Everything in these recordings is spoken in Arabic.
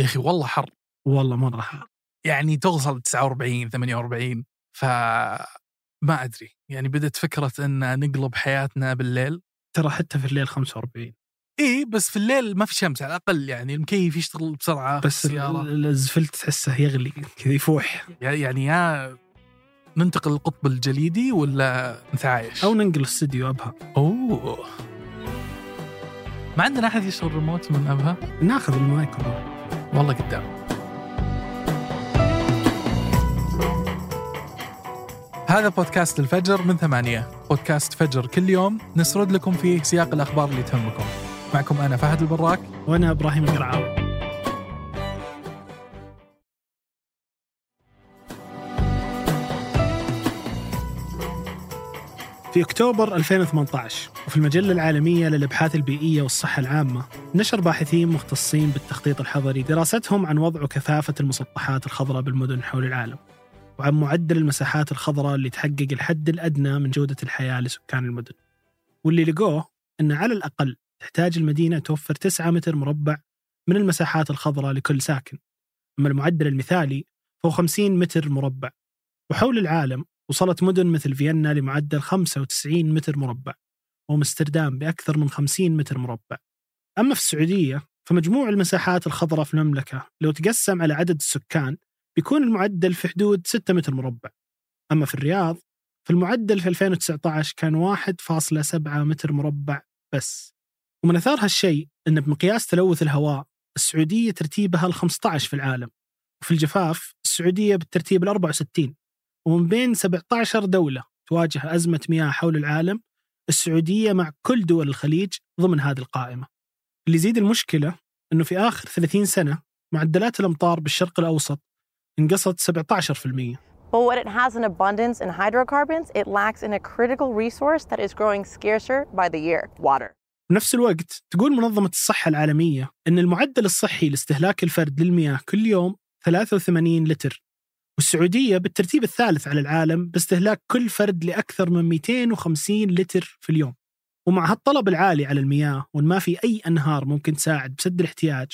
يا أخي والله حر. والله مرة حار يعني توصل 49 48 ف ما أدري. يعني بدت فكرة إن نقلب حياتنا بالليل. ترى حتى في الليل 45 اي بس في الليل ما في شمس على الأقل يعني المكيف يشتغل بسرعة بس الزفلت تحسه يغلي كذا يفوح. يعني يا ننتقل للقطب الجليدي ولا نتعايش؟ أو ننقل الاستديو أبها. أوه. ما عندنا أحد يشتغل ريموت من أبها؟ ناخذ المايك ونروح. والله قدام. هذا بودكاست الفجر من ثمانية. بودكاست فجر كل يوم نسرد لكم فيه سياق الأخبار اللي تهمكم. معكم أنا فهد البراك. وأنا إبراهيم القرعاوي. في أكتوبر 2018 وفي المجلة العالمية للأبحاث البيئية والصحة العامة نشر باحثين مختصين بالتخطيط الحضري دراستهم عن وضع وكثافه المسطحات الخضراء بالمدن حول العالم وعن معدل المساحات الخضراء اللي تحقق الحد الأدنى من جودة الحياة لسكان المدن. واللي لقوه ان على الأقل تحتاج المدينة توفر 9 متر مربع من المساحات الخضراء لكل ساكن أما المعدل المثالي فهو 50 متر مربع. وحول العالم وصلت مدن مثل فيينا لمعدل 95 متر مربع وأمستردام بأكثر من 50 متر مربع. أما في السعودية فمجموع المساحات الخضراء في المملكة لو تقسم على عدد السكان بيكون المعدل في حدود 6 متر مربع. أما في الرياض فالمعدل في 2019 كان 1.7 متر مربع بس. ومن أثار هالشيء أن بمقياس تلوث الهواء السعودية ترتيبها ال 15 في العالم وفي الجفاف السعودية بالترتيب ال 64 ومن بين 17 دولة تواجه أزمة مياه حول العالم السعودية مع كل دول الخليج ضمن هذه القائمة. اللي يزيد المشكلة أنه في آخر 30 سنة معدلات الأمطار بالشرق الأوسط انقصت 17% But what it has in abundance in hydrocarbons, it lacks in a critical resource that is growing scarcer by the year. Water. بنفس الوقت تقول منظمة الصحة العالمية أن المعدل الصحي لاستهلاك الفرد للمياه كل يوم 83 لتر. والسعودية بالترتيب الثالث على العالم باستهلاك كل فرد لأكثر من 250 لتر في اليوم. ومع هالطلب العالي على المياه وإن ما في أي أنهار ممكن تساعد بسد الاحتياج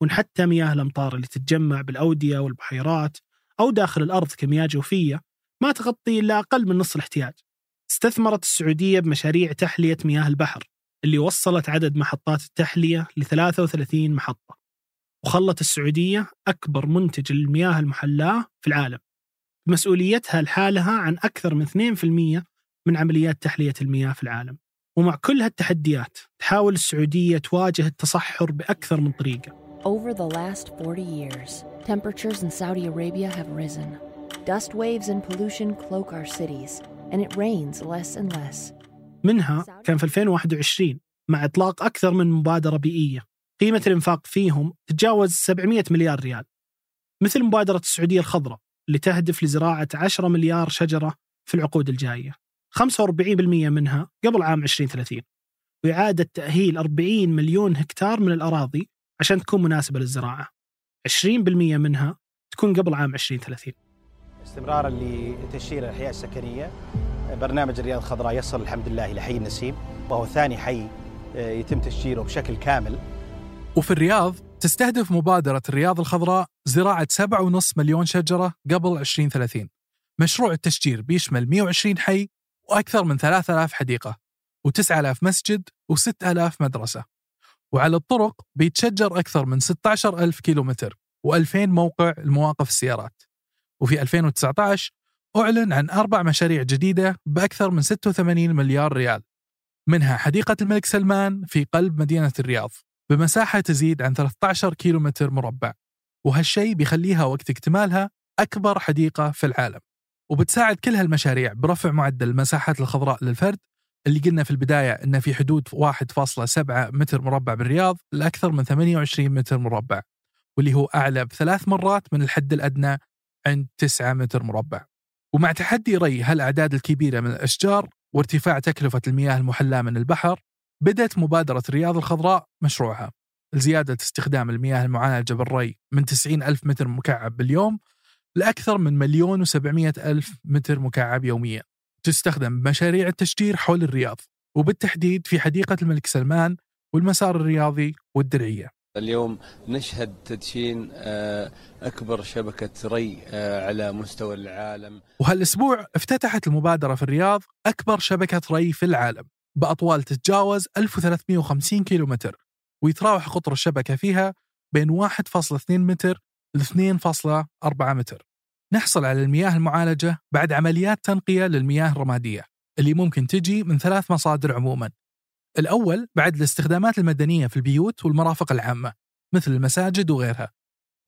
وإن حتى مياه الأمطار اللي تتجمع بالأودية والبحيرات أو داخل الأرض كمياه جوفية ما تغطي إلا أقل من نصف الاحتياج. استثمرت السعودية بمشاريع تحلية مياه البحر اللي وصلت عدد محطات التحلية ل 33 محطة. وخلت السعودية أكبر منتج للمياه المحلاة في العالم بمسؤوليتها لحالها عن أكثر من 2% من عمليات تحلية المياه في العالم ومع كل هالتحديات تحاول السعودية تواجه التصحر بأكثر من طريقة Over the last 40 years, temperatures in Saudi Arabia have risen. Dust waves and pollution cloak our cities, and it rains less and less. منها كان في 2021 مع إطلاق أكثر من مبادرة بيئية قيمة الإنفاق فيهم تتجاوز 700 مليار ريال مثل مبادرة السعودية الخضراء اللي تهدف لزراعة 10 مليار شجرة في العقود الجاية 45% منها قبل عام 2030 وإعادة تأهيل 40 مليون هكتار من الأراضي عشان تكون مناسبة للزراعة 20% منها تكون قبل عام 2030 استمرارا لتشيير الأحياء السكنية. برنامج الرياض الخضراء يصل الحمد لله إلى حي النسيم وهو ثاني حي آه، يتم تشجيره بشكل كامل. وفي الرياض تستهدف مبادرة الرياض الخضراء زراعة 7.5 مليون شجرة قبل 2030 مشروع التشجير بيشمل 120 حي وأكثر من 3000 حديقة و9000 مسجد و6000 مدرسة. وعلى الطرق بيتشجر أكثر من 16000 كيلومتر و2000 موقع لمواقف السيارات. وفي 2019 أعلن عن أربع مشاريع جديدة بأكثر من 86 مليار ريال. منها حديقة الملك سلمان في قلب مدينة الرياض. بمساحة تزيد عن 13 كيلومتر مربع. وهالشيء بيخليها وقت اكتمالها أكبر حديقة في العالم. وبتساعد كل هالمشاريع برفع معدل المساحات الخضراء للفرد اللي قلنا في البداية أنه في حدود 1.7 متر مربع بالرياض لأكثر من 28 متر مربع واللي هو أعلى بثلاث مرات من الحد الأدنى عند 9 متر مربع. ومع تحدي ري هالأعداد الكبيرة من الأشجار وارتفاع تكلفة المياه المحلاة من البحر بدأت مبادرة الرياض الخضراء مشروعها. لزيادة استخدام المياه المعالجة بالري من 90 ألف متر مكعب باليوم لأكثر من مليون وسبعمية ألف متر مكعب يوميا. تستخدم بمشاريع التشجير حول الرياض وبالتحديد في حديقة الملك سلمان والمسار الرياضي والدرعية. اليوم نشهد تدشين آه، أكبر شبكة ري آه، على مستوى العالم. وهالأسبوع افتتحت المبادرة في الرياض أكبر شبكة ري في العالم. بأطوال تتجاوز 1350 كيلومتر ويتراوح قطر الشبكة فيها بين 1.2 متر ل 2.4 متر. نحصل على المياه المعالجة بعد عمليات تنقية للمياه الرمادية اللي ممكن تجي من ثلاث مصادر عموما. الأول بعد الاستخدامات المدنية في البيوت والمرافق العامة مثل المساجد وغيرها.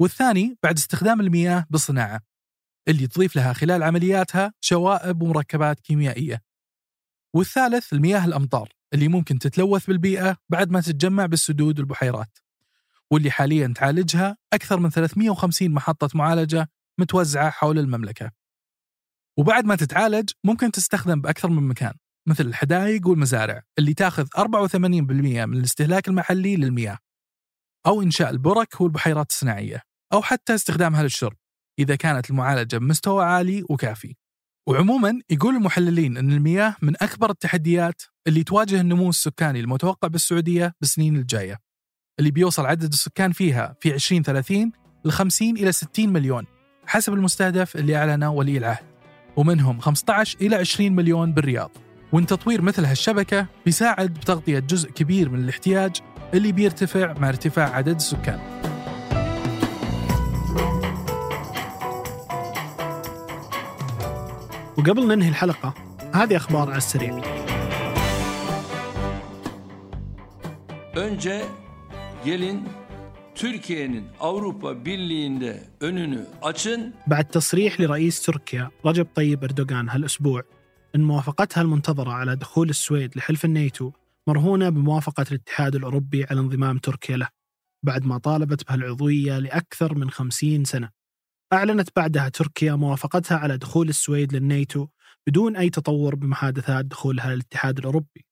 والثاني بعد استخدام المياه بالصناعة اللي تضيف لها خلال عملياتها شوائب ومركبات كيميائية. والثالث المياه الأمطار اللي ممكن تتلوث بالبيئة بعد ما تتجمع بالسدود والبحيرات واللي حاليا تعالجها أكثر من 350 محطة معالجة متوزعة حول المملكة. وبعد ما تتعالج ممكن تستخدم بأكثر من مكان مثل الحدائق والمزارع اللي تأخذ 84% من الاستهلاك المحلي للمياه أو إنشاء البرك والبحيرات الصناعية أو حتى استخدامها للشرب إذا كانت المعالجة بمستوى عالي وكافي. وعموما يقول المحللين أن المياه من أكبر التحديات اللي تواجه النمو السكاني المتوقع بالسعودية بالسنين الجاية اللي بيوصل عدد السكان فيها في 2030 ل 50 إلى 60 مليون حسب المستهدف اللي أعلنه ولي العهد ومنهم 15 إلى 20 مليون بالرياض. وإن تطوير مثل هالشبكة بيساعد بتغطية جزء كبير من الاحتياج اللي بيرتفع مع ارتفاع عدد السكان. وقبل ننهي الحلقة هذه أخبار على السريع Önce gelin Türkiye'nin Avrupa Birliği'nde önünü açın. بعد تصريح لرئيس تركيا رجب طيب أردوغان هالأسبوع أن موافقتها المنتظرة على دخول السويد لحلف الناتو مرهونة بموافقة الاتحاد الأوروبي على انضمام تركيا له بعد ما طالبت بهالعضوية لأكثر من خمسين سنة أعلنت بعدها تركيا موافقتها على دخول السويد للناتو بدون أي تطور بمحادثات دخولها للاتحاد الأوروبي.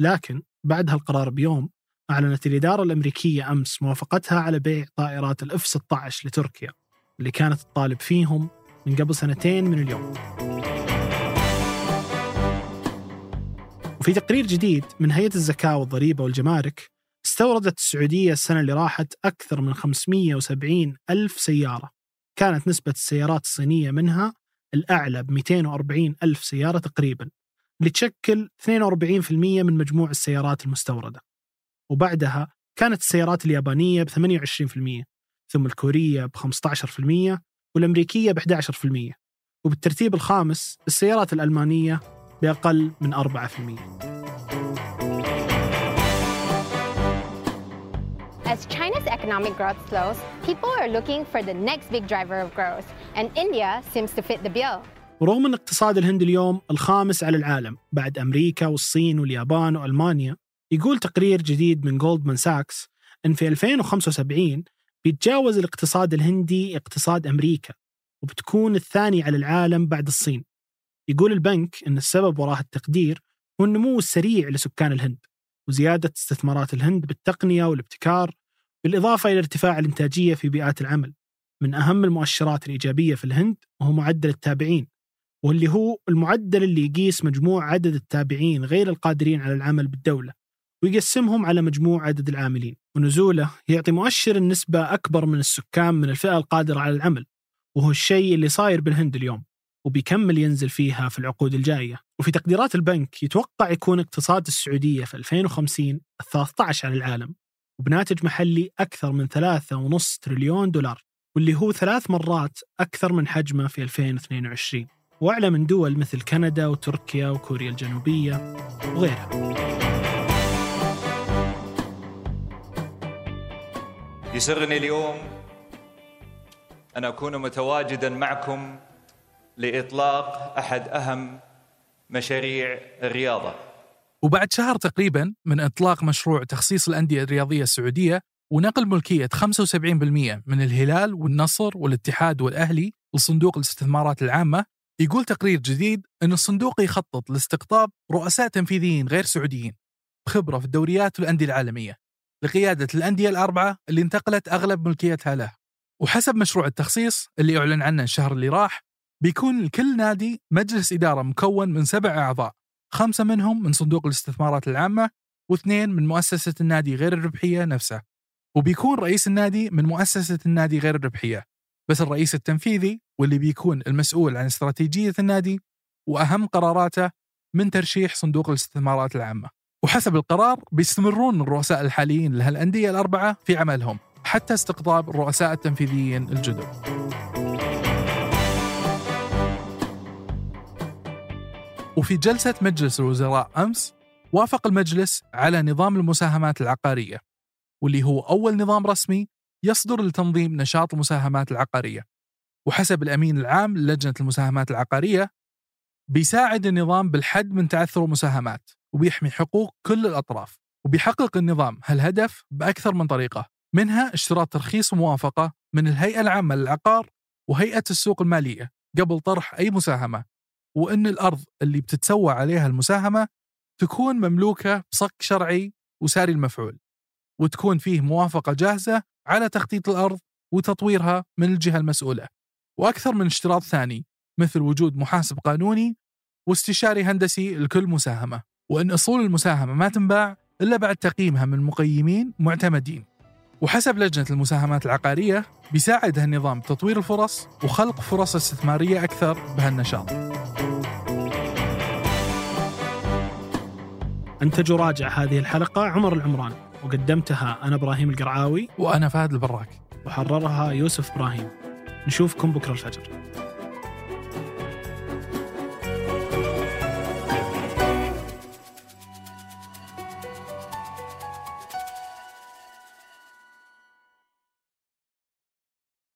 لكن بعد هالقرار بيوم أعلنت الإدارة الأمريكية أمس موافقتها على بيع طائرات الإف 16 لتركيا اللي كانت تطالب فيهم من قبل سنتين من اليوم. وفي تقرير جديد من هيئة الزكاة والضريبة والجمارك استوردت السعودية السنة اللي راحت أكثر من 570 ألف سيارة. كانت نسبة السيارات الصينية منها الأعلى ب 240 ألف سيارة تقريبا اللي تشكل 42% من مجموع السيارات المستوردة. وبعدها كانت السيارات اليابانية ب 28% ثم الكورية ب 15% والأمريكية ب 11% وبالترتيب الخامس السيارات الألمانية بأقل من 4% As China's economic growth slows, people are looking for the next big driver of growth, and India seems to fit the bill. ورغم أن اقتصاد الهند اليوم الخامس على العالم بعد أمريكا والصين واليابان وألمانيا يقول تقرير جديد من جولدمان ساكس أن في 2075 بيتجاوز الاقتصاد الهندي اقتصاد أمريكا وبتكون الثاني على العالم بعد الصين يقول البنك أن السبب وراء التقدير هو النمو السريع لسكان الهند وزيادة استثمارات الهند بالتقنية والابتكار بالإضافة إلى ارتفاع الإنتاجية في بيئات العمل. من أهم المؤشرات الإيجابية في الهند وهو معدل التابعين واللي هو المعدل اللي يقيس مجموع عدد التابعين غير القادرين على العمل بالدولة ويقسمهم على مجموع عدد العاملين. ونزوله يعطي مؤشر النسبة أكبر من السكان من الفئة القادرة على العمل وهو الشيء اللي صاير بالهند اليوم وبيكمل ينزل فيها في العقود الجاية. وفي تقديرات البنك يتوقع يكون اقتصاد السعودية في 2050 ال 13 على العالم وبناتج محلي أكثر من 3.5 تريليون دولار واللي هو ثلاث مرات أكثر من حجمه في 2022 وأعلى من دول مثل كندا وتركيا وكوريا الجنوبية وغيرها. يسرني اليوم أن أكون متواجدا معكم لإطلاق أحد أهم مشاريع الرياضة. وبعد شهر تقريبا من إطلاق مشروع تخصيص الأندية الرياضية السعودية ونقل ملكية 75% من الهلال والنصر والاتحاد والأهلي لصندوق الاستثمارات العامة يقول تقرير جديد أن الصندوق يخطط لاستقطاب رؤساء تنفيذيين غير سعوديين بخبرة في الدوريات والأندية العالمية لقيادة الأندية الأربعة اللي انتقلت أغلب ملكيتها له. وحسب مشروع التخصيص اللي أعلن عنه الشهر اللي راح بيكون لكل نادي مجلس إدارة مكون من سبع أعضاء. خمسة منهم من صندوق الاستثمارات العامة واثنين من مؤسسة النادي غير الربحية نفسها. وبيكون رئيس النادي من مؤسسة النادي غير الربحية. بس الرئيس التنفيذي واللي بيكون المسؤول عن استراتيجية النادي وأهم قراراته من ترشيح صندوق الاستثمارات العامة. وحسب القرار بيستمرون الرؤساء الحاليين لهالأندية الأربعة في عملهم حتى استقطاب الرؤساء التنفيذيين الجدد. وفي جلسة مجلس الوزراء أمس وافق المجلس على نظام المساهمات العقارية واللي هو أول نظام رسمي يصدر لتنظيم نشاط المساهمات العقارية. وحسب الأمين العام للجنة المساهمات العقارية بيساعد النظام بالحد من تعثر المساهمات وبيحمي حقوق كل الأطراف وبيحقق النظام هالهدف بأكثر من طريقة منها اشتراط ترخيص وموافقة من الهيئة العامة للعقار وهيئة السوق المالية قبل طرح أي مساهمة. وأن الأرض اللي بتتسوى عليها المساهمة تكون مملوكة بصك شرعي وساري المفعول وتكون فيه موافقة جاهزة على تخطيط الأرض وتطويرها من الجهة المسؤولة. وأكثر من اشتراط ثاني مثل وجود محاسب قانوني واستشاري هندسي لكل مساهمة. وأن أصول المساهمة ما تنباع إلا بعد تقييمها من مقيمين معتمدين. وحسب لجنة المساهمات العقارية بيساعد هالنظام تطوير الفرص وخلق فرص استثمارية أكثر بهالنشاط. أنتج وراجع هذه الحلقة عمر العمران وقدمتها أنا إبراهيم القرعاوي وأنا فهد البراك. وحررها يوسف إبراهيم. نشوفكم بكرة الفجر.